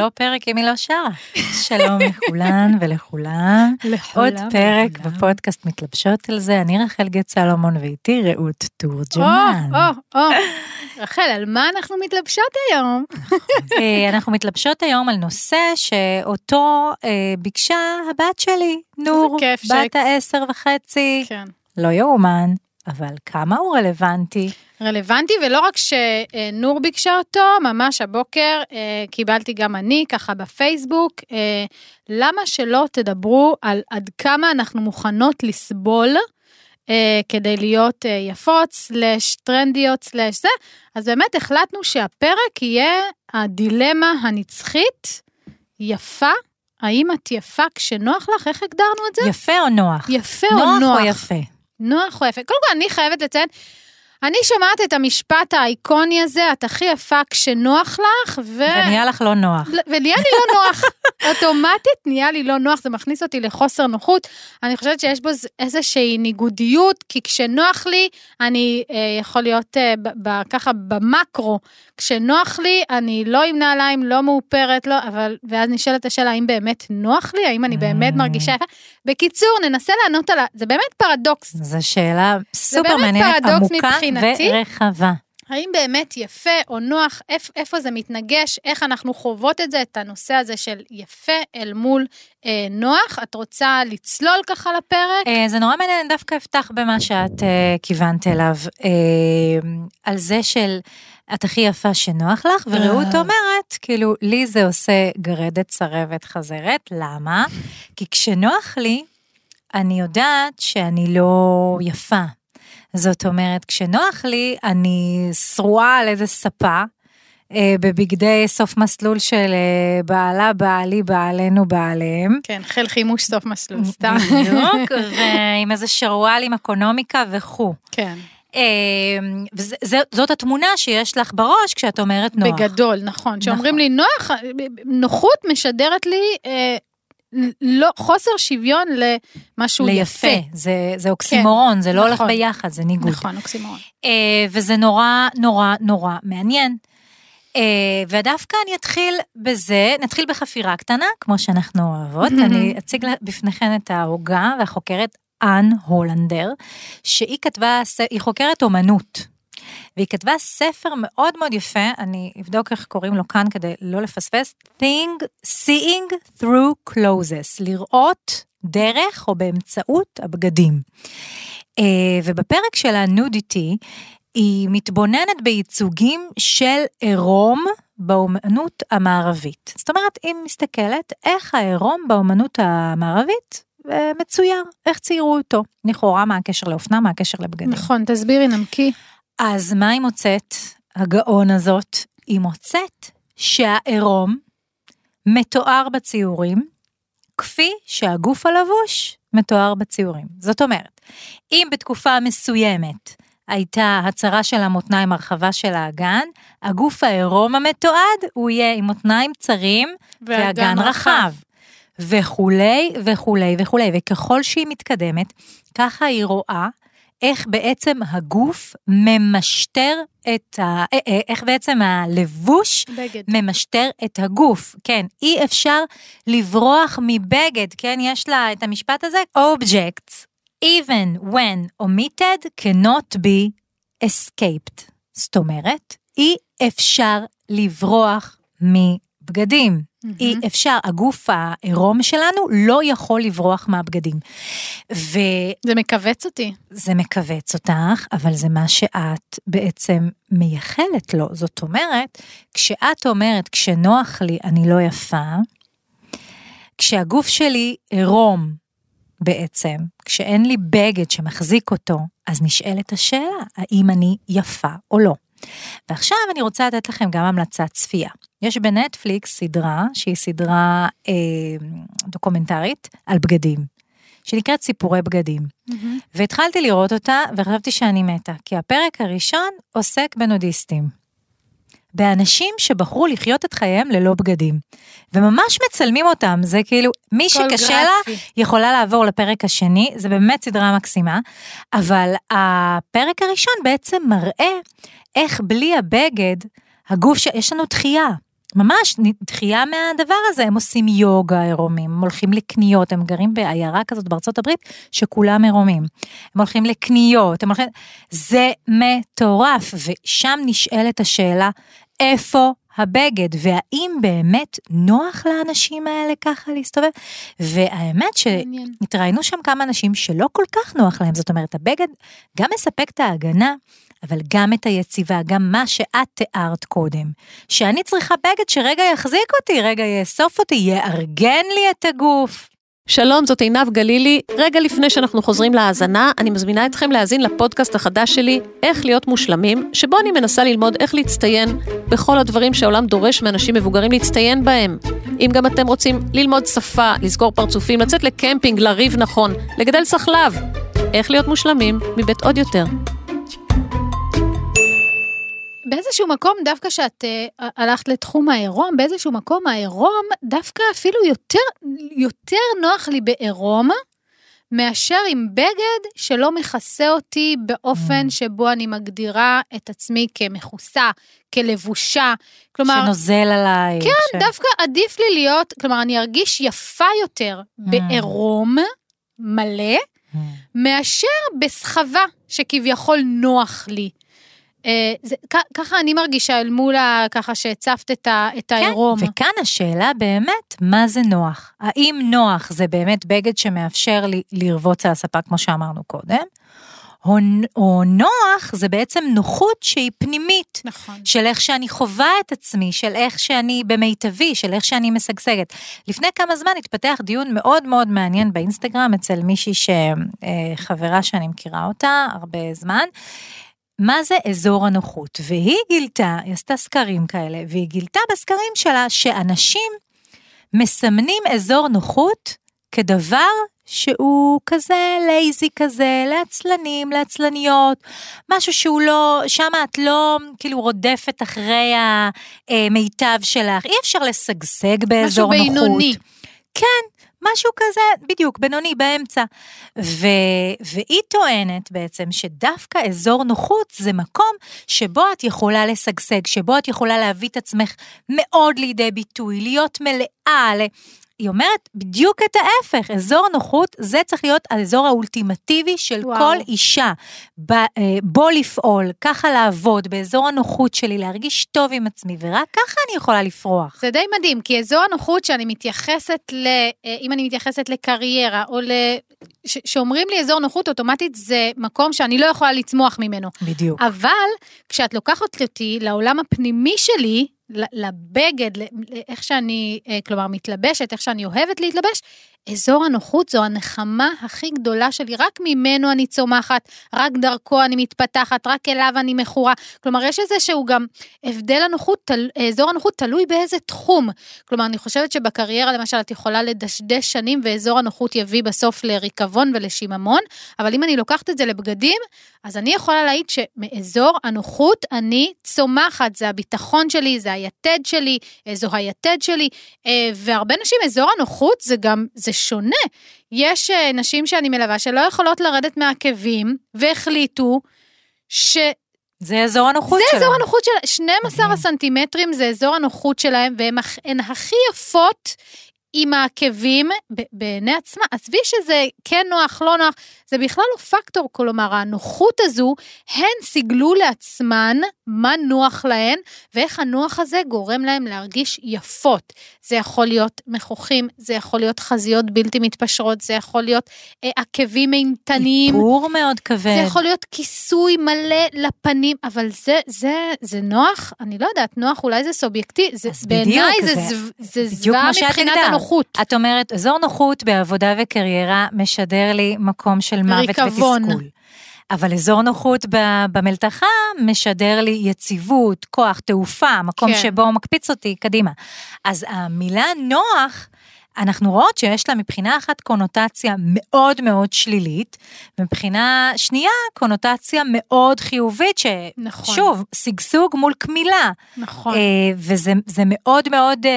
לא פרק אם היא לא שרה. שלום לכולן ולכולם. עוד פרק בפודקאסט מתלבשות על זה. אני רחל גט סלומון ואיתי רעות תורג'מן. או, או, או. רחל, על מה אנחנו מתלבשות היום? אה, אנחנו מתלבשות היום על נושא שאותו אה, ביקשה הבת שלי, נור, בת העשר וחצי. כן. לא יאומן, אבל כמה הוא רלוונטי. רלוונטי, ולא רק שנור ביקשה אותו, ממש הבוקר אה, קיבלתי גם אני, ככה בפייסבוק, אה, למה שלא תדברו על עד כמה אנחנו מוכנות לסבול אה, כדי להיות יפות, סלאש טרנדיות, סלאש זה, אז באמת החלטנו שהפרק יהיה הדילמה הנצחית, יפה, האם את יפה כשנוח לך? איך הגדרנו את זה? יפה או נוח? יפה או נוח נוח? או יפה? נוח או יפה. קודם כל, אני חייבת לציין, אני שומעת את המשפט האיקוני הזה, את הכי יפה כשנוח לך, ו... ונהיה לך לא נוח. ונהיה לי לא נוח. אוטומטית נהיה לי לא נוח, זה מכניס אותי לחוסר נוחות. אני חושבת שיש בו איזושהי ניגודיות, כי כשנוח לי, אני אה, יכול להיות אה, ב- ב- ככה במקרו, כשנוח לי, אני לא עם נעליים, לא מאופרת, לא, אבל, ואז נשאלת השאלה, האם באמת נוח לי? האם אני באמת Mm. מרגישה יפה? בקיצור, ננסה לענות על ה... זה באמת פרדוקס. זו שאלה סופר באמת מעניינת, פרדוקס עמוקה מבחינתי. ורחבה. האם באמת יפה או נוח, איפ, איפה זה מתנגש, איך אנחנו חוות את זה, את הנושא הזה של יפה אל מול אה, נוח. את רוצה לצלול ככה לפרק? אה, זה נורא מעניין, דווקא אפתח במה שאת אה, כיוונת אליו, אה, על זה של את הכי יפה שנוח לך, ורעות אומרת, כאילו, לי זה עושה גרדת, צרבת, חזרת, למה? כי כשנוח לי, אני יודעת שאני לא יפה. זאת אומרת, כשנוח לי, אני שרועה על איזה ספה, אה, בבגדי סוף מסלול של אה, בעלה, בעלי, בעלנו, בעליהם. כן, חיל חימוש סוף מסלול, סתם. בדיוק, ועם איזה שרוואל עם אקונומיקה וכו'. כן, אה, זאת התמונה שיש לך בראש כשאת אומרת נוח. בגדול, נכון. כשאומרים לי נוח, נוחות משדרת לי אה, לא, חוסר שוויון למשהו ליפה, יפה. זה, זה אוקסימורון, זה לא הולך נכון. ביחד, זה ניגוד. נכון, אוקסימורון. אה, וזה נורא נורא נורא מעניין. אה, ודווקא אני אתחיל בזה, נתחיל בחפירה קטנה, כמו שאנחנו אוהבות. אני אציג בפניכם את ההוגה והחוקרת אן הולנדר, שהיא כתבה, היא חוקרת אומנות. והיא כתבה ספר מאוד מאוד יפה, אני אבדוק איך קוראים לו כאן כדי לא לפספס, Thing, Seeing Through Clothes, לראות דרך או באמצעות הבגדים. אה, ובפרק של הנודיטי, היא מתבוננת בייצוגים של עירום באומנות המערבית. זאת אומרת, היא מסתכלת איך העירום באומנות המערבית אה, מצויר, איך ציירו אותו. לכאורה, מה הקשר לאופנה, מה הקשר לבגדים. נכון, תסבירי, נמקי. אז מה היא מוצאת, הגאון הזאת? היא מוצאת שהעירום מתואר בציורים, כפי שהגוף הלבוש מתואר בציורים. זאת אומרת, אם בתקופה מסוימת הייתה הצרה של המותניים, הרחבה של האגן, הגוף העירום המתועד הוא יהיה עם מותניים צרים ואגן רחב. וכולי וכולי וכולי, וככל שהיא מתקדמת, ככה היא רואה איך בעצם הגוף ממשטר את ה... אה, אה, איך בעצם הלבוש בגד. ממשטר את הגוף. כן, אי אפשר לברוח מבגד, כן? יש לה את המשפט הזה, objects, even when omitted, cannot be escaped. זאת אומרת, אי אפשר לברוח מבגדים. אי אפשר, הגוף העירום שלנו לא יכול לברוח מהבגדים. וזה זה מכווץ אותי. מכווץ אותך, אבל זה מה שאת בעצם מייחלת לו. זאת אומרת, כשאת אומרת, כשנוח לי אני לא יפה, כשהגוף שלי עירום בעצם, כשאין לי בגד שמחזיק אותו, אז נשאלת השאלה, האם אני יפה או לא. ועכשיו אני רוצה לתת לכם גם המלצת צפייה. יש בנטפליקס סדרה שהיא סדרה אה, דוקומנטרית על בגדים, שנקראת סיפורי בגדים. והתחלתי לראות אותה וחשבתי שאני מתה, כי הפרק הראשון עוסק בנודיסטים. באנשים שבחרו לחיות את חייהם ללא בגדים. וממש מצלמים אותם, זה כאילו, מי שקשה לה, גרפי. יכולה לעבור לפרק השני, זה באמת סדרה מקסימה, אבל הפרק הראשון בעצם מראה איך בלי הבגד, הגוף, ש... יש לנו דחייה. ממש דחייה מהדבר הזה, הם עושים יוגה עירומים, הם הולכים לקניות, הם גרים בעיירה כזאת בארצות הברית שכולם עירומים. הם הולכים לקניות, הם הולכים... זה מטורף, ושם נשאלת השאלה, איפה הבגד, והאם באמת נוח לאנשים האלה ככה להסתובב? והאמת ש... מעניין. התראיינו שם כמה אנשים שלא כל כך נוח להם, זאת אומרת, הבגד גם מספק את ההגנה, אבל גם את היציבה, גם מה שאת תיארת קודם. שאני צריכה בגד שרגע יחזיק אותי, רגע יאסוף אותי, יארגן לי את הגוף. שלום, זאת עינב גלילי. רגע לפני שאנחנו חוזרים להאזנה, אני מזמינה אתכם להאזין לפודקאסט החדש שלי, איך להיות מושלמים, שבו אני מנסה ללמוד איך להצטיין בכל הדברים שהעולם דורש מאנשים מבוגרים להצטיין בהם. אם גם אתם רוצים ללמוד שפה, לזכור פרצופים, לצאת לקמפינג, לריב נכון, לגדל סחלב, איך להיות מושלמים מבית עוד יותר. באיזשהו מקום, דווקא שאת uh, הלכת לתחום העירום, באיזשהו מקום העירום דווקא אפילו יותר, יותר נוח לי בעירום, מאשר עם בגד שלא מכסה אותי באופן Mm. שבו אני מגדירה את עצמי כמכוסה, כלבושה. כלומר, שנוזל עליי. כן, דווקא עדיף לי להיות, כלומר, אני ארגיש יפה יותר בעירום מלא, Mm. מאשר בסחבה שכביכול נוח לי. אה, זה, ככה אני מרגישה אל מול ה... ככה שהצפת את, ה, את העירום. כן, וכאן השאלה באמת, מה זה נוח? האם נוח זה באמת בגד שמאפשר לי לרבוץ על הספה, כמו שאמרנו קודם, או, או נוח זה בעצם נוחות שהיא פנימית. נכון. של איך שאני חווה את עצמי, של איך שאני במיטבי, של איך שאני משגשגת. לפני כמה זמן התפתח דיון מאוד מאוד מעניין באינסטגרם אצל מישהי שחברה שאני מכירה אותה הרבה זמן. מה זה אזור הנוחות? והיא גילתה, היא עשתה סקרים כאלה, והיא גילתה בסקרים שלה שאנשים מסמנים אזור נוחות כדבר שהוא כזה לייזי כזה, לעצלנים, לעצלניות, משהו שהוא לא, שם את לא כאילו רודפת אחרי המיטב שלך, אי אפשר לשגשג באזור משהו נוחות. בינוני. כן, משהו כזה, בדיוק, בינוני, באמצע. ו, והיא טוענת בעצם שדווקא אזור נוחות זה מקום שבו את יכולה לשגשג, שבו את יכולה להביא את עצמך מאוד לידי ביטוי, להיות מלאה. היא אומרת בדיוק את ההפך, אזור נוחות זה צריך להיות האזור האולטימטיבי של וואו. כל אישה. ב, אה, בו לפעול, ככה לעבוד, באזור הנוחות שלי, להרגיש טוב עם עצמי, ורק ככה אני יכולה לפרוח. זה די מדהים, כי אזור הנוחות שאני מתייחסת ל... אה, אם אני מתייחסת לקריירה, או ל... ש- שאומרים לי אזור נוחות, אוטומטית זה מקום שאני לא יכולה לצמוח ממנו. בדיוק. אבל כשאת לוקחת אותי לעולם הפנימי שלי, לבגד, ל- ל- איך שאני, אה, כלומר, מתלבשת, איך שאני אוהבת להתלבש, אזור הנוחות זו הנחמה הכי גדולה שלי, רק ממנו אני צומחת, רק דרכו אני מתפתחת, רק אליו אני מכורה. כלומר, יש איזה שהוא גם הבדל הנוחות, תל, אזור הנוחות תלוי באיזה תחום. כלומר, אני חושבת שבקריירה, למשל, את יכולה לדשדש שנים, ואזור הנוחות יביא בסוף לריקבון ולשיממון, אבל אם אני לוקחת את זה לבגדים, אז אני יכולה להעיד שמאזור הנוחות אני צומחת, זה הביטחון שלי, זה היתד שלי, אה, זו היתד שלי, אה, והרבה נשים, אזור הנוחות זה גם, זה שונה. יש אה, נשים שאני מלווה שלא יכולות לרדת מהעקבים, והחליטו ש... זה אזור הנוחות זה שלנו. אזור הנוחות של 12 מדהים. הסנטימטרים זה אזור הנוחות שלהם, והן הכ- הן הכי יפות עם העקבים בעיני עצמה. עזבי שזה כן נוח, לא נוח, זה בכלל לא פקטור, כלומר הנוחות הזו, הן סיגלו לעצמן מה נוח להן, ואיך הנוח הזה גורם להן להרגיש יפות. זה יכול להיות מכוחים, זה יכול להיות חזיות בלתי מתפשרות, זה יכול להיות אה, עקבים אימתניים. איפור מאוד כבד. זה יכול להיות כיסוי מלא לפנים, אבל זה, זה, זה נוח? אני לא יודעת, נוח אולי זה סובייקטיבי, זה, בעיניי זה, זה- זה בדיוק זוועה מבחינת. הנוחות. את אומרת, אזור נוחות בעבודה וקריירה משדר לי מקום של מוות ריקבון. ותסכול. אבל אזור נוחות במלתחה משדר לי יציבות, כוח, תעופה, מקום כן. שבו מקפיץ אותי קדימה. אז המילה נוח, אנחנו רואות שיש לה מבחינה אחת קונוטציה מאוד מאוד שלילית, ומבחינה שנייה קונוטציה מאוד חיובית, נכון. ששוב, שגשוג מול קמילה. נכון. אה, וזה זה מאוד מאוד אה,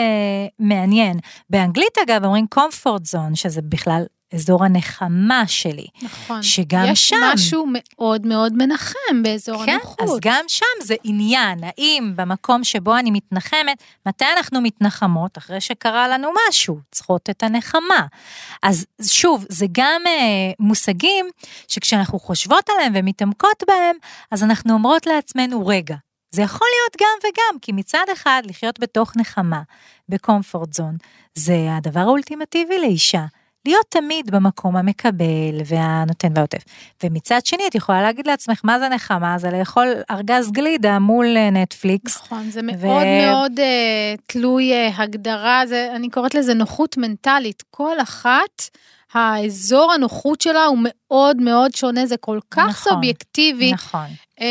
מעניין. באנגלית אגב אומרים comfort zone, שזה בכלל אזור הנחמה שלי. נכון. שגם יש שם- משהו מאוד מאוד מנחם באזור כן, הנוחות. אז גם שם זה עניין, האם במקום שבו אני מתנחמת, מתי אנחנו מתנחמות? אחרי שקרה לנו משהו, צריכות את הנחמה. אז שוב, זה גם אה, מושגים שכשאנחנו חושבות עליהם ומתעמקות בהם, אז אנחנו אומרות לעצמנו, רגע, זה יכול להיות גם וגם, כי מצד אחד, לחיות בתוך נחמה, בקומפורט זון, זה הדבר האולטימטיבי לאישה. להיות תמיד במקום המקבל והנותן והעוטף. ומצד שני, את יכולה להגיד לעצמך, מה זה נחמה? זה לאכול ארגז גלידה מול אה, נטפליקס. נכון, זה מאוד מאוד אה, תלוי אה, הגדרה, זה, אני קוראת לזה נוחות מנטלית. כל אחת, האזור הנוחות שלה הוא מאוד מאוד שונה, זה כל כך נכון, סובייקטיבי, נכון. אה,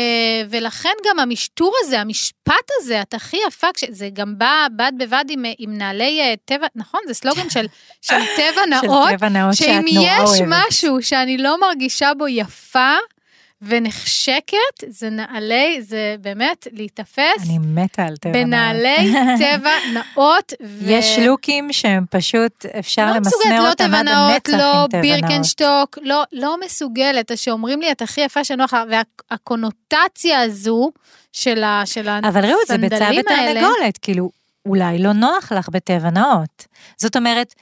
ולכן גם המשטור הזה, המשפט הזה, את הכי יפה, כש- זה גם בא בד בבד עם, עם נעלי אה, טבע, נכון, זה סלוגן של, של טבע נאות, של טבע נאות שאת שאם נורא יש אוהבת. משהו שאני לא מרגישה בו יפה ונחשקת, זה נעלי, זה באמת להיתפס אני מתה על טבע נאות. בנעלי טבע נאות. ו- יש לוקים שהם פשוט, אפשר לא למסמר לא אותם עד הנצח לא עם טבע נאות. בירקנשטוק, לא, לא מסוגלת. אז שאומרים לי, את הכי יפה שנוח והקונוטציה הזו של ה- של אבל ראו, זה ביצה הסנדלים האלה, ותרנגולת, כאילו, אולי לא נוח לך בטבע נאות. זאת אומרת,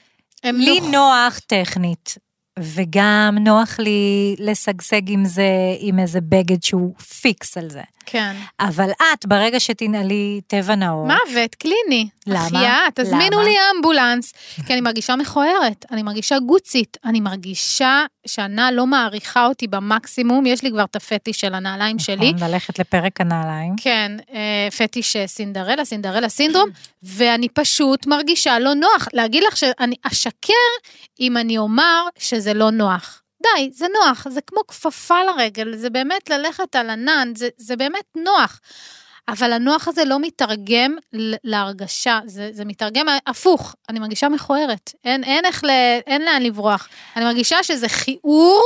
לי נוח- נוח טכנית, וגם נוח לי לשגשג עם זה, עם איזה בגד שהוא פיקס על זה. כן. אבל את, ברגע שתנעלי טבע נאות, מוות, קליני. למה? החייאה, תזמינו למה? לי אמבולנס. כי אני מרגישה מכוערת, אני מרגישה גוצית, אני מרגישה שהנעל לא מעריכה אותי במקסימום, יש לי כבר את הפטיש של הנעליים שלי. נכון, ללכת לפרק הנעליים. כן, אה, פטיש אה, סינדרלה, סינדרלה סינדרום, ואני פשוט מרגישה לא נוח. להגיד לך שאני אשקר אם אני אומר שזה לא נוח. די, זה נוח, זה כמו כפפה לרגל, זה באמת ללכת על ענן, זה, זה באמת נוח. אבל הנוח הזה לא מתרגם להרגשה, זה, זה מתרגם הפוך, אני מרגישה מכוערת, אין, אין, איך ל, אין לאן לברוח. אני מרגישה שזה כיעור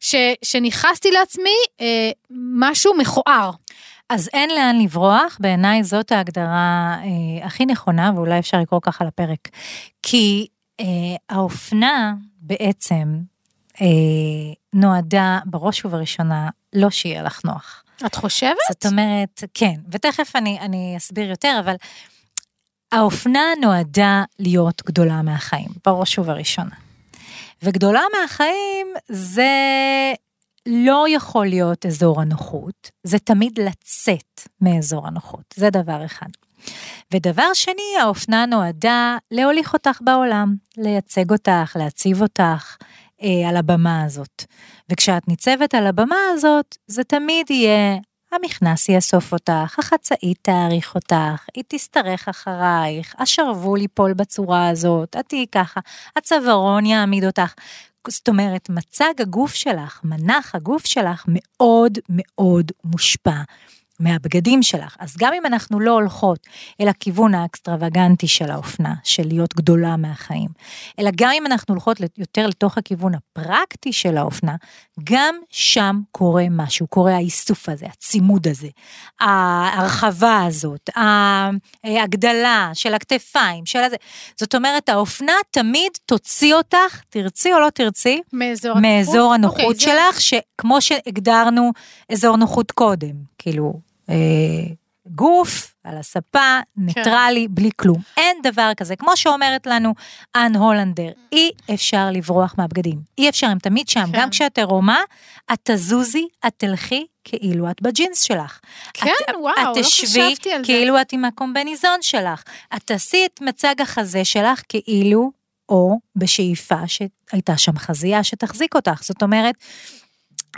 ש, שניכסתי לעצמי אה, משהו מכוער. אז אין לאן לברוח, בעיניי זאת ההגדרה אה, הכי נכונה, ואולי אפשר לקרוא ככה לפרק. כי אה, האופנה בעצם אה, נועדה בראש ובראשונה לא שיהיה לך נוח. את חושבת? זאת אומרת, כן, ותכף אני, אני אסביר יותר, אבל האופנה נועדה להיות גדולה מהחיים, בראש ובראשונה. וגדולה מהחיים זה לא יכול להיות אזור הנוחות, זה תמיד לצאת מאזור הנוחות, זה דבר אחד. ודבר שני, האופנה נועדה להוליך אותך בעולם, לייצג אותך, להציב אותך אה, על הבמה הזאת. וכשאת ניצבת על הבמה הזאת, זה תמיד יהיה, המכנס יאסוף אותך, החצאית תעריך אותך, היא תשתרך אחרייך, השרוול ייפול בצורה הזאת, את תהיי ככה, הצווארון יעמיד אותך. זאת אומרת, מצג הגוף שלך, מנח הגוף שלך, מאוד מאוד מושפע מהבגדים שלך. אז גם אם אנחנו לא הולכות אל הכיוון האקסטרווגנטי של האופנה, של להיות גדולה מהחיים, אלא גם אם אנחנו הולכות יותר לתוך הכיוון הפרקטי של האופנה, גם שם קורה משהו, קורה האיסוף הזה, הצימוד הזה, ההרחבה הזאת, ההגדלה של הכתפיים, של הזה. זאת אומרת, האופנה תמיד תוציא אותך, תרצי או לא תרצי, מאזור מאזור הנוחות הנוחות אוקיי, זה- שלך, שכמו שהגדרנו אזור נוחות קודם, כאילו, אה, גוף, על הספה, ניטרלי, בלי כלום. אין דבר כזה. כמו שאומרת לנו אן הולנדר, אי אפשר לברוח מהבגדים. אי אפשר, הם תמיד שם. כן. גם כשאת עירומה, את תזוזי, את תלכי כאילו את בג'ינס שלך. כן, את, וואו, את לא תשבי חשבתי על זה. כאילו את עם הקומביניזון שלך. את תעשי את מצג החזה שלך כאילו, או בשאיפה שהייתה שם חזייה שתחזיק אותך. זאת אומרת,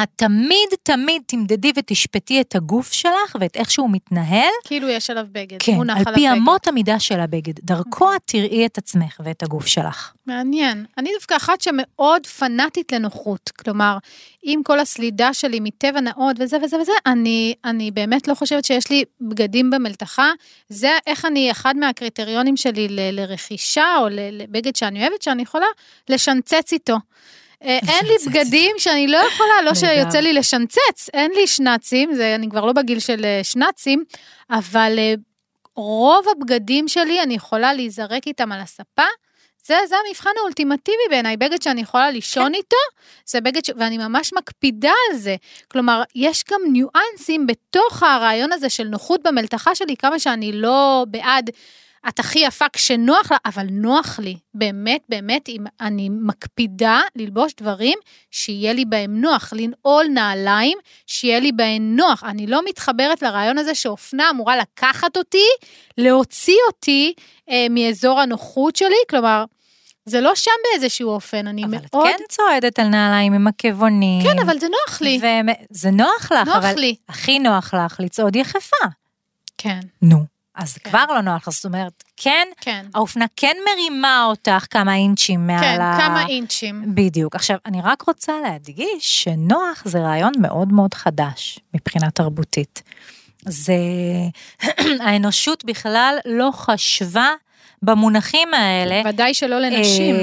את תמיד תמיד תמדדי ותשפטי את הגוף שלך ואת איך שהוא מתנהל, כאילו יש עליו בגד, כן, מונח על עליו פי בגד. אמות המידה של הבגד. דרכו את תראי את עצמך ואת הגוף שלך. מעניין. אני דווקא אחת שמאוד פנאטית לנוחות. כלומר, עם כל הסלידה שלי מטבע נאות וזה וזה וזה, אני, אני באמת לא חושבת שיש לי בגדים במלתחה. זה איך אני, אחד מהקריטריונים שלי ל, לרכישה או לבגד שאני אוהבת, שאני יכולה לשנצץ איתו. אה, אין לי. בגדים שאני לא יכולה, לא. שיוצא לי לשנצץ, אין לי שנצים, זה, אני כבר לא בגיל של אה, שנצים, אבל אה, רוב הבגדים שלי אני יכולה להיזרק איתם על הספה. זה, זה המבחן האולטימטיבי בעיניי, בגד שאני יכולה לישון כן. איתו, זה בגד ש... ואני ממש מקפידה על זה. כלומר, יש גם ניואנסים בתוך הרעיון הזה של נוחות במלתחה שלי, כמה שאני לא בעד, את הכי יפה כשנוח לה, אבל נוח לי. באמת, באמת, אם אני מקפידה ללבוש דברים שיהיה לי בהם נוח, לנעול נעליים, שיהיה לי בהם נוח. אני לא מתחברת לרעיון הזה שאופנה אמורה לקחת אותי, להוציא אותי אה, מאזור הנוחות שלי, כלומר, זה לא שם באיזשהו אופן, אני אבל מאוד... את כן צועדת על נעליים עם עקבונים. כן, אבל זה נוח לי. זה נוח לך, נוח אבל לי. הכי נוח לך לצעוד יחפה. כן, נו. אז כן. כבר לא נוח זאת אומרת, כן, כן. האופנה כן מרימה אותך כמה אינצ'ים מעל כן, ה... כמה אינצ'ים. בדיוק. עכשיו, אני רק רוצה להדגיש שנוח זה רעיון מאוד מאוד חדש מבחינה תרבותית. זה, האנושות בכלל לא חשבה במונחים האלה. ודאי שלא לנשים.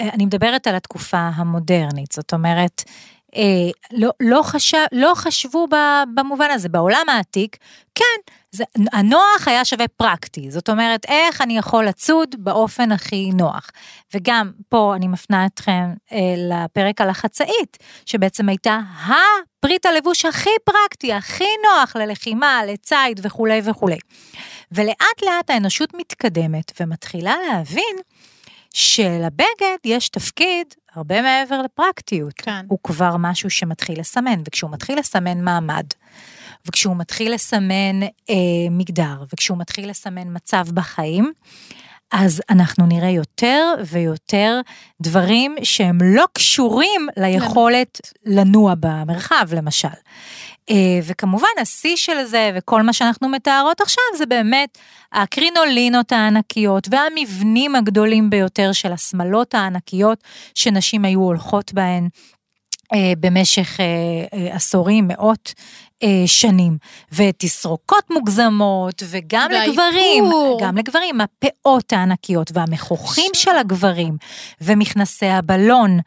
אה, אני מדברת על התקופה המודרנית, זאת אומרת, אה, לא, לא, חשב, לא חשבו ב, במובן הזה, בעולם העתיק, כן, זה, הנוח היה שווה פרקטי, זאת אומרת, איך אני יכול לצוד באופן הכי נוח. וגם פה אני מפנה אתכם אה, לפרק על החצאית, שבעצם הייתה הפריט הלבוש הכי פרקטי, הכי נוח ללחימה, לציד וכולי וכולי. ולאט לאט האנושות מתקדמת ומתחילה להבין שלבגד יש תפקיד הרבה מעבר לפרקטיות. כן. הוא כבר משהו שמתחיל לסמן, וכשהוא מתחיל לסמן מעמד, וכשהוא מתחיל לסמן אה, מגדר, וכשהוא מתחיל לסמן מצב בחיים, אז אנחנו נראה יותר ויותר דברים שהם לא קשורים ליכולת לנוע במרחב, למשל. אה, וכמובן, השיא של זה וכל מה שאנחנו מתארות עכשיו זה באמת הקרינולינות הענקיות והמבנים הגדולים ביותר של השמלות הענקיות שנשים היו הולכות בהן. אה, במשך אה, עשורים, מאות שנים, ותסרוקות מוגזמות, וגם והאיפור. לגברים, גם לגברים, הפאות הענקיות והמכוחים. של הגברים, ומכנסי הבלון,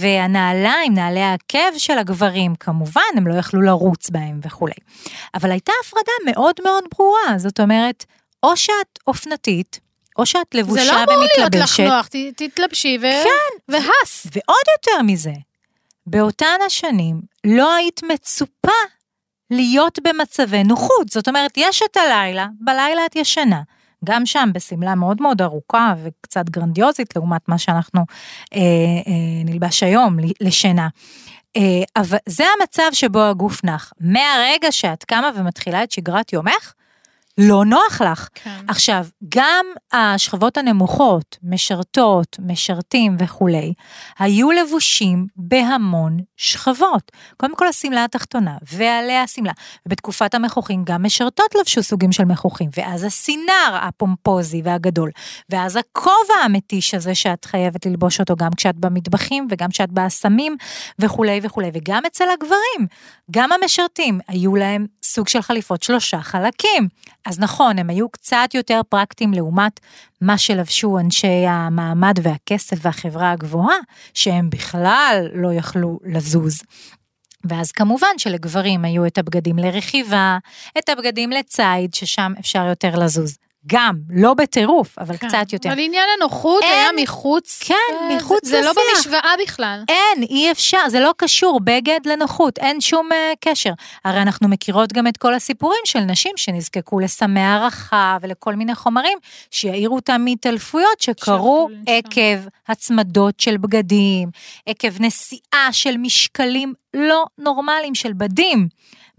והנעליים, נעלי העקב של הגברים, כמובן, הם לא יכלו לרוץ בהם וכולי. אבל הייתה הפרדה מאוד מאוד ברורה, זאת אומרת, או שאת אופנתית, או שאת לבושה זה לא אמור להיות לך ומתלבשת, נוח, ת- תתלבשי ו... כן. והס. ועוד יותר מזה, באותן השנים לא היית מצופה להיות במצבי נוחות. זאת אומרת, יש את הלילה, בלילה את ישנה. גם שם בשמלה מאוד מאוד ארוכה וקצת גרנדיוזית לעומת מה שאנחנו אה, אה, נלבש היום לשינה. אה, אבל זה המצב שבו הגוף נח. מהרגע שאת קמה ומתחילה את שגרת יומך, לא נוח לך. כן. עכשיו, גם השכבות הנמוכות, משרתות, משרתים וכולי, היו לבושים בהמון שכבות. קודם כל השמלה התחתונה, ועליה השמלה. ובתקופת המכוחים גם משרתות לבשו סוגים של מכוחים, ואז הסינר הפומפוזי והגדול, ואז הכובע המתיש הזה שאת חייבת ללבוש אותו גם כשאת במטבחים וגם כשאת באסמים וכולי וכולי, וגם אצל הגברים, גם המשרתים, היו להם סוג של חליפות שלושה חלקים. אז נכון, הם היו קצת יותר פרקטיים לעומת מה שלבשו אנשי המעמד והכסף והחברה הגבוהה, שהם בכלל לא יכלו לזוז. ואז כמובן שלגברים היו את הבגדים לרכיבה, את הבגדים לציד, ששם אפשר יותר לזוז. גם, לא בטירוף, אבל כן. קצת יותר. אבל עניין הנוחות אין- היה מחוץ. כן, אה, מחוץ זה, זה לא לשיח. במשוואה בכלל. אין, אי אפשר, זה לא קשור, בגד לנוחות, אין שום uh, קשר. הרי אנחנו מכירות גם את כל הסיפורים של נשים שנזקקו לסמי הערכה ולכל מיני חומרים שיעירו אותם מהתעלפויות שקרו. עקב הצמדות של בגדים, עקב נשיאה של משקלים לא נורמליים של בדים.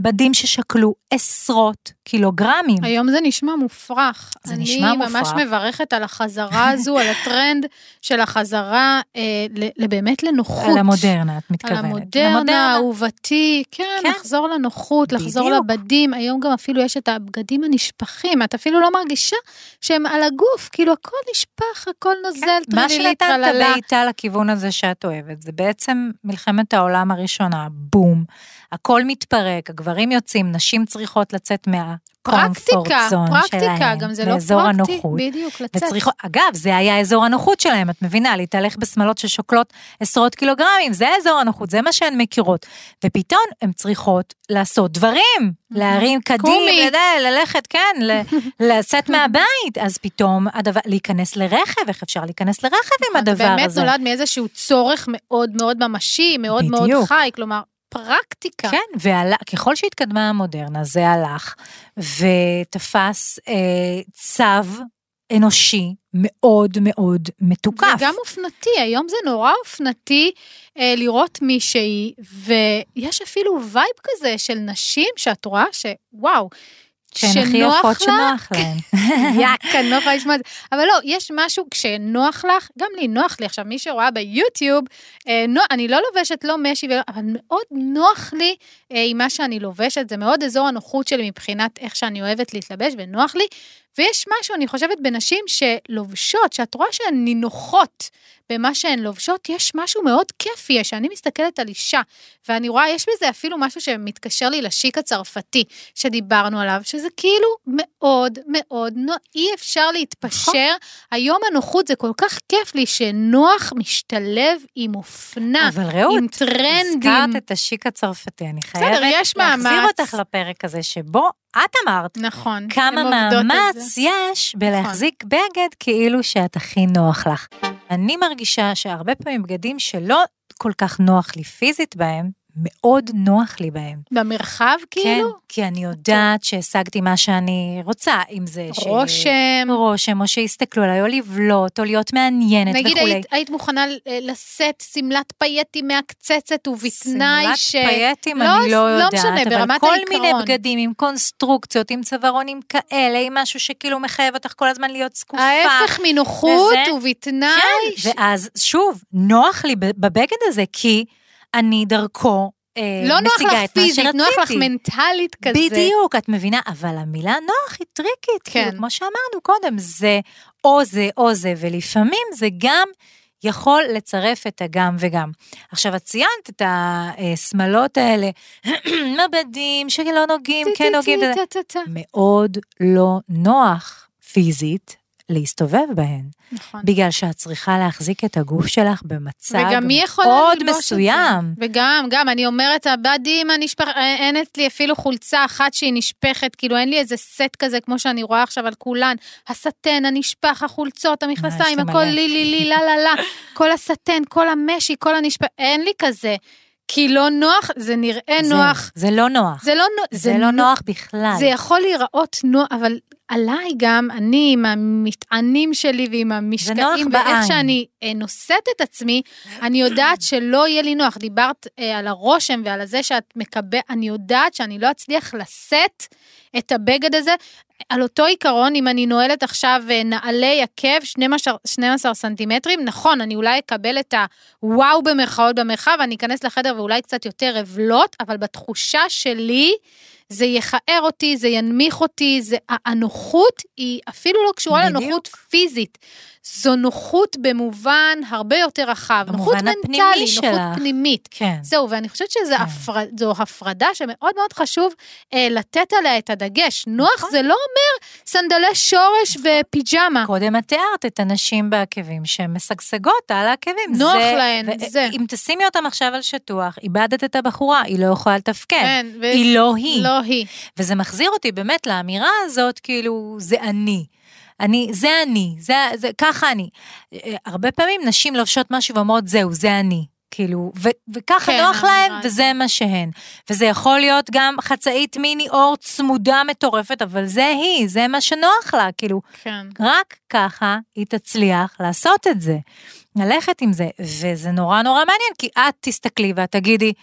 בדים ששקלו עשרות קילוגרמים. היום זה נשמע מופרך. זה נשמע אני ממש מופרך. מברכת על החזרה הזו, על הטרנד של החזרה אה, באמת לנוחות. על המודרנה, את על מתכוונת. המודרנה, אהובתי, כן, כן. לחזור לנוחות, לחזור בדיוק. לבדים, היום גם אפילו יש את הבגדים הנשפכים, את אפילו לא מרגישה שהם על הגוף, כאילו הכל נשפך, הכל נוזל, כן, מה טרללה. הבעיטה לכיוון הזה שאת אוהבת, זה בעצם מלחמת העולם הראשונה, בום, הכל מתפרק, הגברים יוצאים, נשים צריכות לצאת מהקומפורט פרקטיקה, פרקטיקה, שלהם, גם זה לא פרקטי, הנוחות. בדיוק, לצאת. וצריכות, אגב, זה היה אזור הנוחות שלהם, את מבינה? להתהלך בשמלות ששוקלות עשרות קילוגרמים, זה אזור הנוחות, זה מה שהן מכירות. ופתאום הן צריכות לעשות דברים, להרים לד- ללכת, כן, לצאת מהבית, אז פתאום הדבר, להיכנס לרכב, איך אפשר להיכנס לרכב עם הדבר זה באמת הזה? נולד מאיזשהו צורך מאוד מאוד ממשי, מאוד מאוד. חי, כלומר, פרקטיקה. כן, וככל שהתקדמה המודרנה, זה הלך ותפס אה, צו אנושי מאוד מאוד מתוקף. וגם אופנתי, היום זה נורא אופנתי אה, לראות מישהי, ויש אפילו vibe כזה של נשים שאת רואה שוואו, שהן הכי שנוח יפות שנוח להן. יאק, אני לא יכולה לשמוע את זה. אבל לא, יש משהו כשנוח לך, גם לי נוח לי. עכשיו, מי שרואה ביוטיוב, אה, נו, אני לא לובשת לא משי, ולא, אבל מאוד נוח לי אה, עם מה שאני לובשת, זה מאוד אזור הנוחות שלי מבחינת איך שאני אוהבת להתלבש, ונוח לי. ויש משהו, אני חושבת, בנשים שלובשות, שאת רואה שהן נינוחות במה שהן לובשות, יש משהו מאוד כיפי, שאני מסתכלת על אישה, ואני רואה, יש בזה אפילו משהו שמתקשר לי לשיק הצרפתי, שדיברנו עליו, שזה כאילו מאוד מאוד, נו, אי אפשר להתפשר. היום הנוחות זה כל כך כיף לי, שנוח משתלב עם אופנה, אבל רעות, עם טרנדים. הזכרת את השיק הצרפתי, אני חייבת להחזיר. אותך לפרק הזה, שבו את אמרת נכון. כמה. מאמץ יש בלהחזיק בגד כאילו שאת הכי נוח לך. אני מרגישה שהרבה פעמים בגדים שלא כל כך נוח לי פיזית בהם, מאוד נוח לי בהם. במרחב כן, כאילו? כי אני יודעת שהשגתי מה שאני רוצה, אם זה... ש- רושם. רושם, או שיסתכלו עליי, או לבלוט, או להיות מעניינת נגיד וכולי. היית, היית מוכנה אה, לשאת שמלת פייטי מהקצצת ובתנאי ש... שמלת פייטים לא, אני לא לא יודעת, משנה, אבל ברמת כל העיקרון. מיני בגדים עם קונסטרוקציות, עם צווארונים כאלה, עם משהו שכאילו מחייב אותך כל הזמן להיות זקופה. ההפך מנוחות וזה- ובתנאי. ש- כן, ואז שוב, נוח לי בבגד הזה, כי אני דרכו אה, לא נוח משיגה לך את מה פיזית, נוח לך. מנטלית כזה. בדיוק, את מבינה, אבל המילה נוח היא טריקית, כן. כאילו, כמו שאמרנו קודם, זה או זה או זה, ולפעמים זה גם יכול לצרף את הגם וגם. עכשיו, את ציינת את השמלות האלה, מבדים שלא נוגעים, כן נוגעים. מאוד לא נוח פיזית להסתובב בהן, נכון. בגלל שאת צריכה להחזיק את הגוף שלך יכולה מאוד? מסוים. וגם, גם, אני אומרת, הבדים הנשפך, אה, אין אצלי אפילו חולצה אחת שהיא נשפכת, כאילו אין לי איזה סט כזה כמו שאני רואה עכשיו על כולן. הסטן, הנשפך, החולצות, המכנסיים, הכל. לי לי לי, לה לה לה, כל הסטן, כל המשי, כל הנשפך, אין לי כזה. כי לא נוח, זה נראה זה- נוח. זה לא נוח. זה לא נוח. זה לא נוח בכלל. זה יכול להיראות נוח, אבל עליי גם, אני עם המטענים שלי ועם המשקעים, נוח ואיך בעין. שאני אה, נושאת את עצמי, אני יודעת שלא יהיה לי נוח. דיברת אה, על הרושם ועל זה שאת מקבל, אני יודעת שאני לא אצליח לשאת את הבגד הזה. על אותו עיקרון, אם אני נועלת עכשיו אה, נעלי עקב 12, 12 סנטימטרים, נכון, אני אולי אקבל את הוואו במרכאות במרחב, אני אכנס לחדר ואולי קצת יותר אבלוט, אבל בתחושה שלי, זה יכער אותי, זה ינמיך אותי, זה, הנוחות היא אפילו לא קשורה בדיוק. לנוחות פיזית. זו נוחות במובן הרבה יותר רחב. נוחות מנטלי, נוחות שלך. פנימית. כן. זהו, ואני חושבת שזו כן. הפר... הפרדה שמאוד מאוד חשוב אה, לתת עליה את הדגש. נוח נכון. זה לא אומר סנדלי שורש ופיג'מה. קודם את תיארת את הנשים בעקבים שהן משגשגות על העקבים. נוח זה- להן, ו- זה. אם תשימי אותם עכשיו על שטוח, איבדת את הבחורה, היא לא יכולה לתפקד. כן, ו- היא לא היא. לא היא. וזה מחזיר אותי באמת לאמירה הזאת, כאילו, זה אני. אני, זה אני, זה, זה, ככה אני. אה, הרבה פעמים נשים לובשות משהו ואומרות, זהו, זה אני. כאילו, ו, וככה כן, נוח להם, הזאת. וזה מה שהן. וזה יכול להיות גם חצאית מיני אור צמודה מטורפת, אבל זה היא, זה מה שנוח לה, כאילו, כן. רק ככה היא תצליח לעשות את זה. ללכת עם זה, וזה נורא נורא מעניין, כי את תסתכלי ואת תגידי,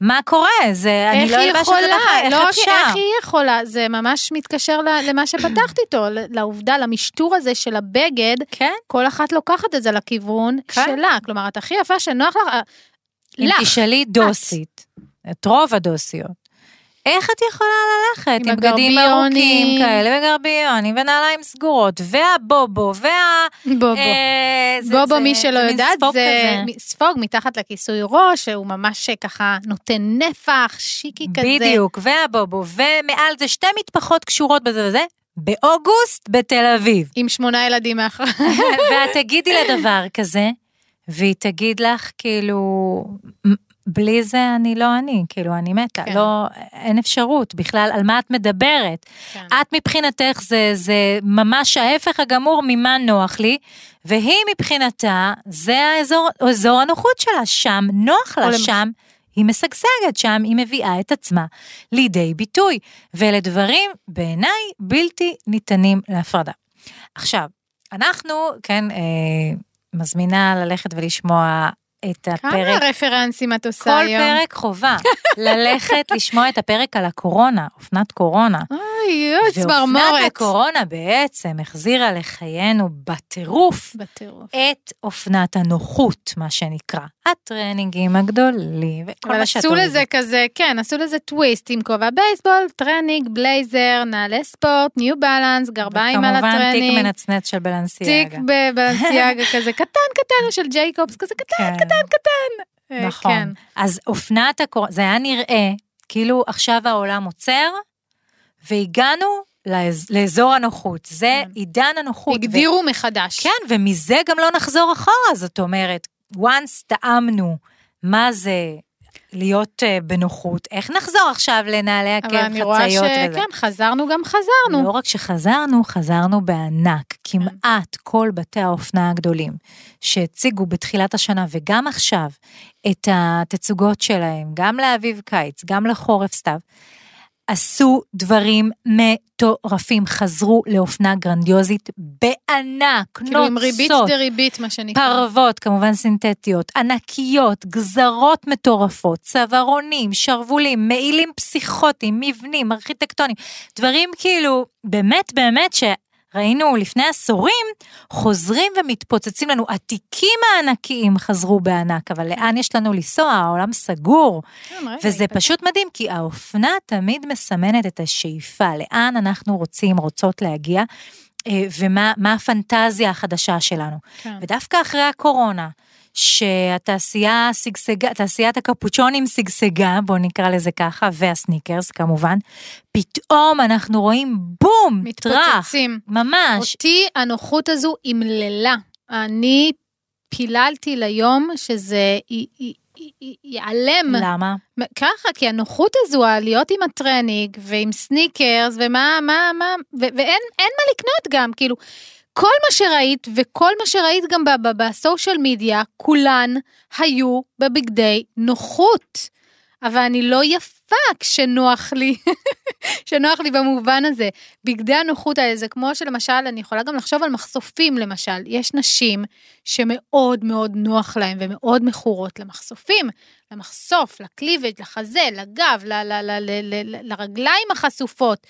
מה קורה? זה, אני איך לא אלבש את זה איך לא, אפשר? איך היא יכולה? זה ממש מתקשר למה שפתחת איתו, לעובדה, למשטור הזה של הבגד, כן, כל אחת לוקחת את זה לכיוון כן. שלה. כלומר, את הכי יפה שנוח לך, אה, אם לך. תשאלי דוסית, את רוב הדוסיות, איך את יכולה ללכת עם עם בגדים. ארוכים כאלה וגרביונים ונעליים סגורות והבובו וה... בובו. אה, זה- בובו, זה- מי שלא זה יודעת, ספוג זה כזה. ספוג מתחת לכיסוי ראש, שהוא ממש ככה נותן נפח, שיקי כזה. בדיוק, והבובו, ומעל זה שתי מטפחות קשורות בזה וזה, באוגוסט בתל אביב. עם שמונה ילדים מאחורי. ואת תגידי לה דבר כזה, והיא תגיד לך, כאילו, "מ- בלי זה אני לא אני, כאילו, אני מתה, כן. לא, אין אפשרות בכלל, על מה את מדברת? כן. את מבחינתך זה, זה ממש ההפך הגמור ממה נוח לי, והיא מבחינתה, זה האזור, אזור הנוחות שלה, שם נוח לה, למח- שם היא משגשגת, שם היא מביאה את עצמה לידי ביטוי, ואלה דברים בעיניי בלתי ניתנים להפרדה. עכשיו, אנחנו, כן, אה, מזמינה ללכת ולשמוע את כמה הפרק. רפרנסים את עושה כל היום? פרק חובה, ללכת לשמוע את הפרק על הקורונה, אופנת קורונה. אוי, אוי, ואופנת צמרמורת. הקורונה בעצם החזירה לחיינו בטירוף בטירוף. את אופנת הנוחות, מה שנקרא. הטרנינגים הגדולים וכל מה שאת עשו אוהבת. לזה כזה, כן, עשו לזה טוויסט עם כובע בייסבול, טרנינג, בלייזר, נעלי ספורט, New Balance, גרביים על וכמובן תיק הטרנינג. מנצנץ של תיק Balenciaga. ב Balenciaga כזה קטן קטן של Jacquemus, כזה קטן כן. קטן קטן. אה, נכון. כן. אז אופנת הקורונה, זה היה נראה כאילו עכשיו העולם עוצר, והגענו לאז- לאזור הנוחות. זה כן. עידן הנוחות. ו- הגדירו מחדש. כן, ומזה גם לא נחזור אחורה, זאת אומרת, once טעמנו מה זה להיות uh, בנוחות, איך נחזור עכשיו לנעלי אבל עקב, אני רואה חצאיות וזה? שכן, חזרנו גם חזרנו. לא רק שחזרנו, חזרנו בענק. כמעט כל בתי האופנה הגדולים שהציגו בתחילת השנה וגם עכשיו את התצוגות שלהם, גם לאביב קיץ, גם לחורף סתיו, עשו דברים מטורפים, חזרו לאופנה גרנדיוזית בענק, כאילו עם ריבית נוצות, דריבית, מה שנקרא. פרוות, כמובן סינתטיות, ענקיות, גזרות מטורפות, צווארונים, שרוולים, מעילים פסיכוטיים, מבנים, ארכיטקטונים, דברים כאילו, באמת באמת שראינו לפני עשורים, חוזרים ומתפוצצים לנו, התיקים הענקיים חזרו בענק, אבל לאן יש לנו לנסוע? העולם סגור. כן, וזה פשוט מדהים, כי האופנה תמיד מסמנת את השאיפה, לאן אנחנו רוצים, רוצות להגיע, אה, ומה מה הפנטזיה החדשה שלנו. כן. ודווקא אחרי הקורונה, שהתעשייה שגשגה, תעשיית הקפוצ'ונים שגשגה, בואו נקרא לזה ככה, והסניקרס כמובן, פתאום אנחנו רואים בום, טראח, מתפוצצים. ממש. אותי הנוחות הזו אמללה. אני פיללתי ליום שזה ייעלם. למה? ככה, כי הנוחות הזו, להיות עם הטרנינג ועם סניקרס ומה, מה, מה, ו- ואין אין מה לקנות גם, כאילו, כל מה שראית וכל מה שראית גם ב social media, כולן היו בבגדי נוחות. אבל אני לא יפה כשנוח לי, שנוח לי במובן הזה. בגדי הנוחות האלה זה כמו שלמשל, אני יכולה גם לחשוב על מחשופים למשל. יש נשים שמאוד מאוד נוח להן ומאוד מכורות למחשופים, למחשוף, לקליבג', לחזה, לגב, ל- ל- ל- ל- ל- לרגליים החשופות.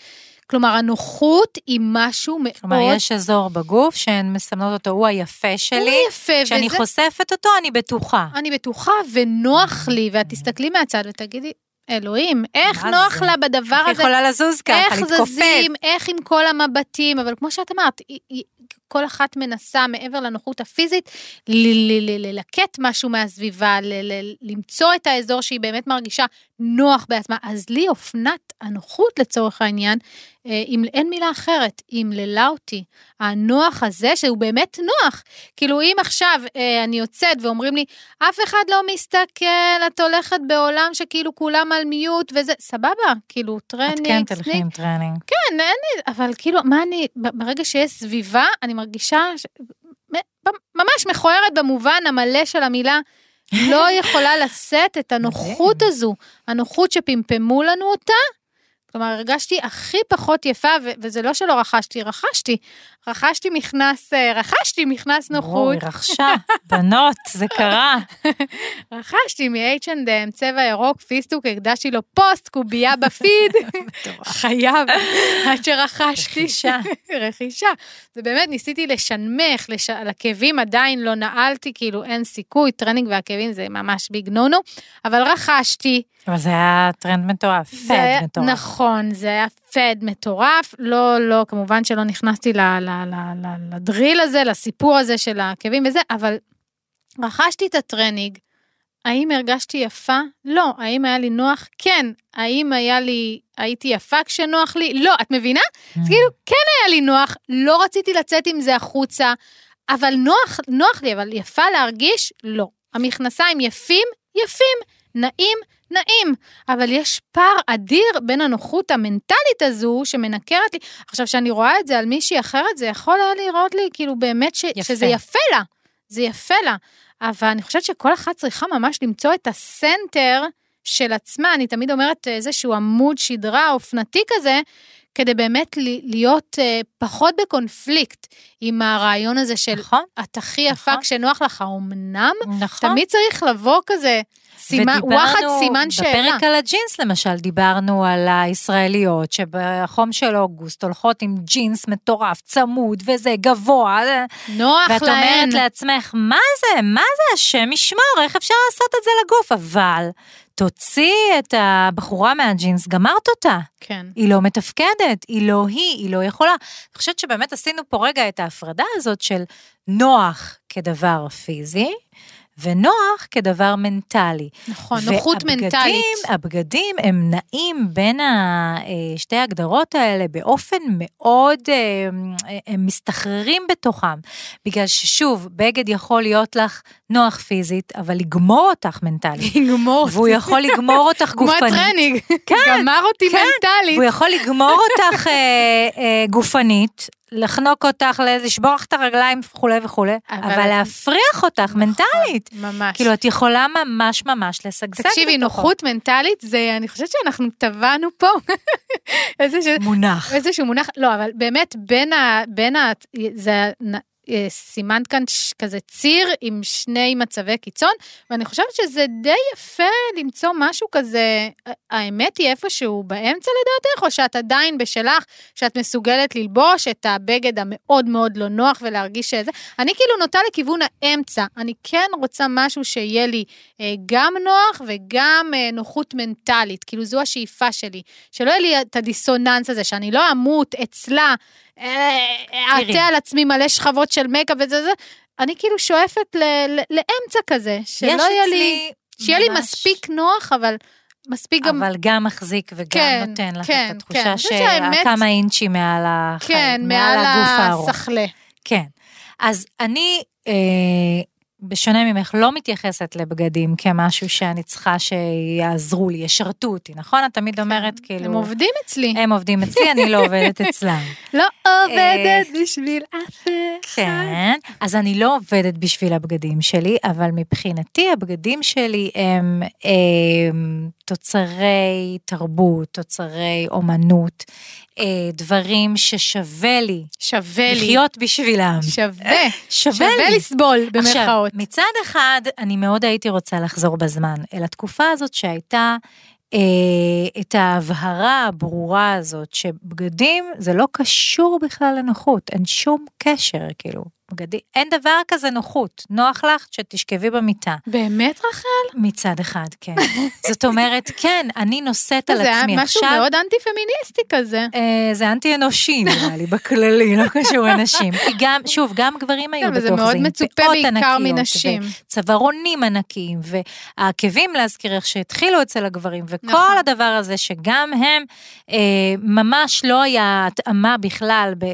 כלומר, הנוחות היא משהו מאוד... כלומר, יש אזור בגוף שהן מסמנות אותו, הוא היפה שלי, הוא יפה, כשאני וזה- חושפת אותו, אני בטוחה. אני בטוחה ונוח לי, ואת תסתכלי מהצד ותגידי, אלוהים, איך נוח זה? לה בדבר איך הזה, יכולה לזוז ככה, איך להתכופף. זזים, איך עם כל המבטים, אבל כמו שאת אמרת, היא- היא- כל אחת מנסה מעבר לנוחות הפיזית, ללקט משהו מהסביבה, למצוא את האזור שהיא באמת מרגישה נוח בעצמה. אז לי אופנת הנוחות לצורך העניין, אה, אם אין מילה אחרת, היא אמללה אותי. הנוח הזה, שהוא באמת נוח. כאילו אם עכשיו אה, אני יוצאת ואומרים לי, אף אחד לא מסתכל, את הולכת בעולם שכאילו כולם על mute וזה, סבבה, כאילו את טרנינג, כן תלכי עם טרנינג. כן, אין לי, אבל כאילו, מה אני, ברגע שיש סביבה, אני מרגישה ש... ממש מכוערת במובן המלא של המילה, לא יכולה לשאת את הנוחות הזו, הנוחות שפמפמו לנו אותה, כלומר, הרגשתי הכי פחות יפה, ו- וזה לא שלא רכשתי, רכשתי. רכשתי מכנס, אה, רכשתי מכנס נוחות. וואו, היא רכשה, בנות, זה קרה. רכשתי מ H&M צבע ירוק, פיסטוק, הקדשתי לו פוסט, קובייה בפיד. חייב, עד שרכשתי. רכישה. רכישה. זה באמת, ניסיתי לשנמך, לש... על עקבים עדיין לא נעלתי, כאילו אין סיכוי, טרנינג ועקבים זה ממש big no no, אבל רכשתי. אבל זה היה טרנד מטורף, fad היה- מטורף. נכון, זה היה fad מטורף, לא, לא, כמובן שלא נכנסתי ל, ל, ל, ל, ל drill הזה, לסיפור הזה של העקבים וזה, אבל רכשתי את הטרנינג. האם הרגשתי יפה? לא. האם היה לי נוח? כן. האם היה לי, הייתי יפה כשנוח לי? לא. את מבינה? אז כאילו, כן היה לי נוח, לא רציתי לצאת עם זה החוצה, אבל נוח, נוח לי, אבל יפה להרגיש? לא. המכנסיים יפים? יפים. נעים? נעים. אבל יש פער אדיר בין הנוחות המנטלית הזו שמנקרת לי. עכשיו, כשאני רואה את זה על מישהי אחרת, זה יכול היה להיראות לי כאילו באמת ש, יפה. שזה יפה לה. זה יפה לה. אבל אני חושבת שכל אחת צריכה ממש למצוא את הסנטר של עצמה. אני תמיד אומרת איזשהו עמוד שדרה אופנתי כזה, כדי באמת להיות אה, פחות בקונפליקט עם הרעיון הזה של נכון, את הכי יפה נכון. כשנוח לך, האומנם? נכון. תמיד צריך לבוא כזה, סימן, וואחד סימן שאלה. בפרק על הג'ינס למשל, דיברנו על הישראליות שבחום של אוגוסט הולכות עם ג'ינס מטורף, צמוד וזה, גבוה, נוח ואת להן. אומרת לעצמך, מה זה, מה זה, השם ישמור, איך אפשר לעשות את זה לגוף? אבל תוציאי את הבחורה מהג'ינס, גמרת אותה. כן. היא לא מתפקדת, היא לא היא, היא לא יכולה. אני חושבת שבאמת עשינו פה רגע את ההפרדה הזאת של נוח כדבר פיזי, ונוח כדבר מנטלי. נכון, נוחות והבגדים- מנטלית. הבגדים הם נעים בין אה, שתי ההגדרות האלה באופן מאוד, אה, הם מסתחררים בתוכם. בגלל ששוב, בגד יכול להיות לך נוח פיזית, אבל לגמור אותך מנטלית. לגמור. והוא יכול לגמור אותך כמו גופנית. הטרנינג. כן, גמר אותי כן. מנטלית. והוא יכול לגמור אותך אה, אה, גופנית, לחנוק אותך, לשבור לך את הרגליים וכולי וכולי, אבל להפריח אותך מנטלית. ממש. כאילו, את יכולה ממש ממש לשגשג תקשיבי. נוחות מנטלית זה, אני חושבת שאנחנו טבענו פה. איזשהו מונח. איזשהו מונח, לא, אבל באמת בין ה... בין ה... זה... אה, סימנת כאן כזה ציר עם שני מצבי קיצון, ואני חושבת שזה די יפה למצוא משהו כזה, האמת היא איפשהו באמצע לדעתך, או שאת עדיין בשלך, שאת מסוגלת ללבוש את הבגד המאוד מאוד לא נוח ולהרגיש שזה, אני כאילו נוטה לכיוון האמצע, אני כן רוצה משהו שיהיה לי אה, גם נוח וגם אה, נוחות מנטלית, כאילו זו השאיפה שלי, שלא יהיה לי את הדיסוננס הזה, שאני לא, אה. אעטה על עצמי מלא שכבות של מייקאפ וזה זה, אני כאילו שואפת ל- ל- לאמצע כזה, שלא יהיה לי, שיהיה לי מספיק נוח, אבל מספיק גם, אבל גם מחזיק וגם כן, נותן לך כן, את התחושה כן. שכמה אינצ'ים מעל החיים, כן, מעל מעל הגוף הארוך. הסחלה. כן. אז אני, אה, בשונה ממך, לא מתייחסת לבגדים כמשהו שאני צריכה שיעזרו לי, ישרתו אותי, נכון? את תמיד אומרת, כאילו... הם עובדים אצלי. הם עובדים אצלי, אני לא עובדת אצלם. לא עובדת בשביל אף אחד. כן, אז אני לא עובדת בשביל הבגדים שלי, אבל מבחינתי הבגדים שלי הם, הם תוצרי תרבות, תוצרי אומנות, אה, דברים ששווה לי שווה לי. לחיות בשבילם. שווה. שווה שווה לי. לסבול, במרכאות. עכשיו, מצד אחד, אני מאוד הייתי רוצה לחזור בזמן, אל התקופה הזאת שהייתה אה, את ההבהרה הברורה הזאת, שבגדים זה לא קשור בכלל לנוחות, אין שום קשר, כאילו, בגדים, אין דבר כזה נוחות, נוח לך שתשכבי במיטה. באמת, רחל? מצד אחד, כן. זאת אומרת, כן, אני נושאת על זה היה עצמי משהו עכשיו. מאוד אנטי-פמיניסטי כזה. אה, זה אנטי אנושי נראה לי בכללי, לא קשור לנשים. כי גם, שוב, גם גברים היו כן, בתוך זה. וזה מאוד מצופה בעיקר מנשים. וצווארונים ענקיים, והעקבים להזכיר איך שהתחילו אצל הגברים, וכל נכון. הדבר הזה שגם הם, אה, ממש לא היה התאמה בכלל, ב,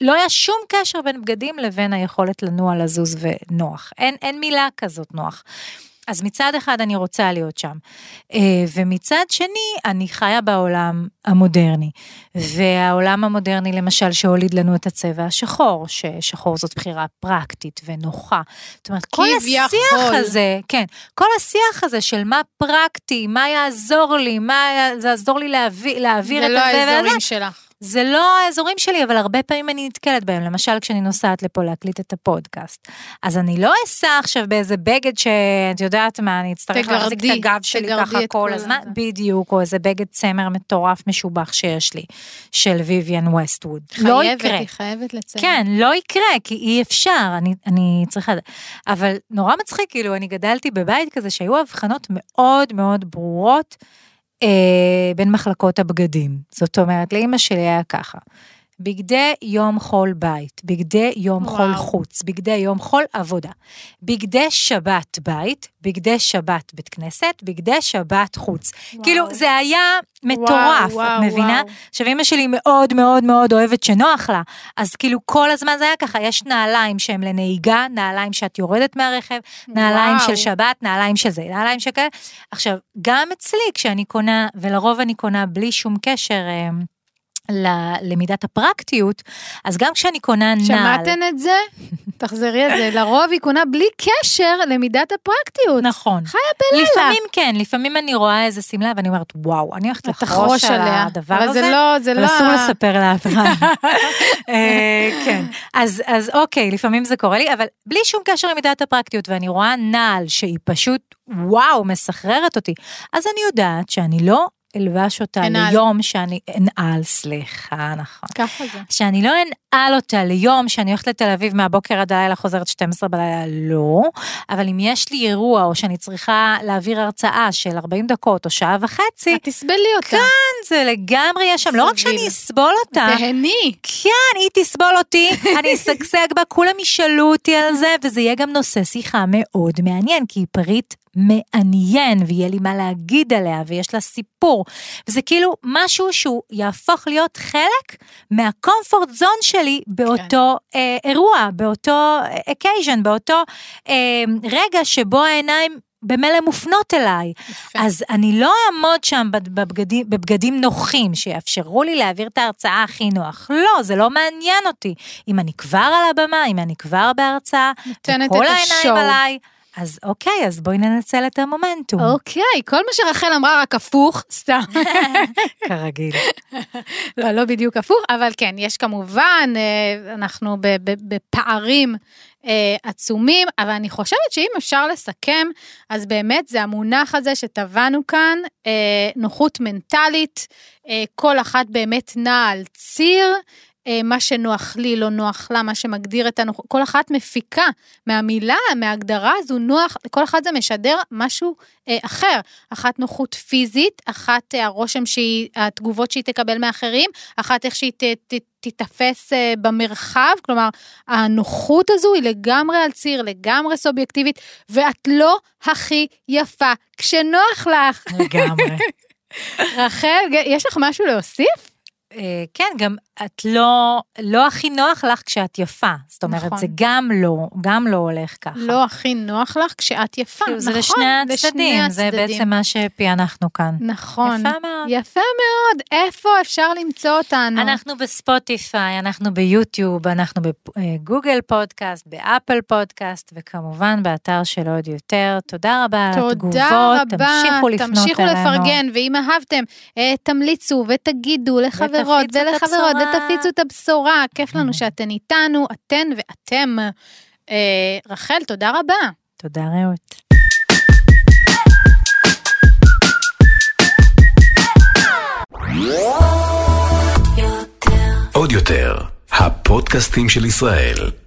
לא היה שום קשר בין בגדים לבין היכולת לנוע, לזוז ונוח. אין, אין מילה כזאת נוח. אז מצד אחד אני רוצה להיות שם, אה, ומצד שני אני חיה בעולם המודרני, והעולם המודרני למשל שהוליד לנו את הצבע השחור, ששחור זאת בחירה פרקטית ונוחה. זאת אומרת, כל השיח כביכול. הזה, כן, כל השיח הזה של מה פרקטי, מה יעזור לי, מה יעזור לי להעביר, להעביר זה את לא הזה והזה, האזורים שלך. זה לא האזורים שלי, אבל הרבה פעמים אני נתקלת בהם. למשל, כשאני נוסעת לפה להקליט את הפודקאסט. אז אני לא אסע עכשיו באיזה בגד שאת יודעת מה, אני אצטרך תגרדי, להחזיק את הגב שלי ככה כל הזמן. הזה. בדיוק, או איזה בגד צמר מטורף משובח שיש לי, של ויvian ווסטווד. לא חייבת, יקרה. היא חייבת לציין. כן, לא יקרה, כי אי אפשר, אני, אני צריכה... אבל נורא מצחיק, כאילו, אני גדלתי בבית כזה שהיו הבחנות מאוד מאוד ברורות בין מחלקות הבגדים. זאת אומרת, לאימא שלי היה ככה. בגדי יום חול בית, בגדי יום וואו. חול חוץ, בגדי יום חול עבודה, בגדי שבת בית, בגדי שבת בית כנסת, בגדי שבת חוץ. וואו. כאילו, זה היה מטורף, וואו, מבינה? וואו. עכשיו, אמא שלי מאוד מאוד מאוד אוהבת שנוח לה, אז כאילו כל הזמן זה היה ככה, יש נעליים שהן לנהיגה, נעליים שאת יורדת מהרכב, נעליים וואו. של שבת, נעליים של זה, נעליים של כאלה. עכשיו, גם אצלי כשאני קונה, ולרוב אני קונה בלי שום קשר אה, ללמידת הפרקטיות, אז גם כשאני קונה נעל... שמעתן את זה? תחזרי על זה. לרוב היא קונה בלי קשר למידת הפרקטיות. נכון. חיה בלילה. לפעמים כן, לפעמים אני רואה איזה שמלה ואני אומרת, וואו, אני הולכת לחרוש על. הדבר אבל הזה. זה לא, זה אבל לא... אסור לספר לאף אחד. אה, כן, אז, אז אוקיי, לפעמים זה קורה לי, אבל בלי שום קשר למידת הפרקטיות, ואני רואה נעל שהיא פשוט, וואו, מסחררת אותי, אז אני יודעת שאני לא אלבש אותה אנעל. ליום שאני, אנעל, סליחה, נכון. ככה זה. שאני לא אנעל אותה ליום שאני הולכת לתל אביב מהבוקר עד הלילה חוזרת 12 בלילה, לא. אבל אם יש לי אירוע או שאני צריכה להעביר הרצאה של 40 דקות או שעה וחצי, את תסבלי אותה. כן, זה לגמרי יש שם, לא רק. שאני אסבול אותה, תהני. כן, היא תסבול אותי, אני אשגשג בה, כולם ישאלו אותי על זה, וזה יהיה גם נושא שיחה מאוד מעניין, כי היא פריט מעניין, ויהיה לי מה להגיד עליה, ויש לה סיפור. וזה כאילו משהו שהוא יהפוך להיות חלק מה comfort zone שלי באותו אה, אירוע, באותו occasion, באותו אה, רגע שבו העיניים במילא מופנות אליי. יפה. אז אני לא אעמוד שם בבגדים, בבגדים נוחים שיאפשרו לי להעביר את ההרצאה הכי נוח. לא, זה לא מעניין אותי. אם אני כבר על הבמה, אם אני כבר בהרצאה, את העיניים ה show. עליי, אז אוקיי, אז בואי ננצל את המומנטום, אוקיי, כל מה שרחל אמרה רק הפוך, סתם. כרגיל. לא, לא בדיוק הפוך, אבל כן, יש כמובן, אה, אנחנו בפערים אה, עצומים, אבל אני חושבת שאם אפשר לסכם, אז באמת זה המונח הזה שטבענו כאן, אה, נוחות מנטלית, כל אחת באמת נעה על ציר. אה, מה שנוח לי, לא נוח לה, מה שמגדיר את הנוחות, כל אחת מפיקה מהמילה, מההגדרה הזו נוח, כל אחת זה משדר משהו אה, אחר. אחת נוחות פיזית, אחת אה, הרושם שהיא, התגובות שהיא תקבל מאחרים, אחת איך שהיא ת, ת, תיתפס אה, במרחב, כלומר, הנוחות הזו היא לגמרי על ציר, לגמרי סובייקטיבית, ואת לא הכי יפה כשנוח לך. לגמרי. רחל, יש לך משהו להוסיף? אה, כן, גם את לא, לא הכי נוח לך כשאת יפה. זאת אומרת, נכון. זה גם לא, גם לא הולך ככה. לא הכי נוח לך כשאת יפה, כאילו, נכון, זה לשני הצדדים, זה בעצם מה שפענחנו כאן. נכון. יפה מאוד. יפה מאוד, איפה אפשר למצוא אותנו? אנחנו בספוטיפיי, אנחנו ביוטיוב, אנחנו בגוגל פודקאסט, באפל פודקאסט, וכמובן באתר של עוד יותר. תודה רבה על התגובות, תודה רבה, תמשיכו לפנות תמשיכו אלינו. לפרגן, ואם אהבתם, אה, תמליצו ותגידו לחברות ולחברות. ותפיצו את הבשורה, כיף לנו שאתן איתנו, אתן ואתם. אה, רחל, תודה רבה. תודה רעות. עוד יותר, הפודקאסטים של ישראל.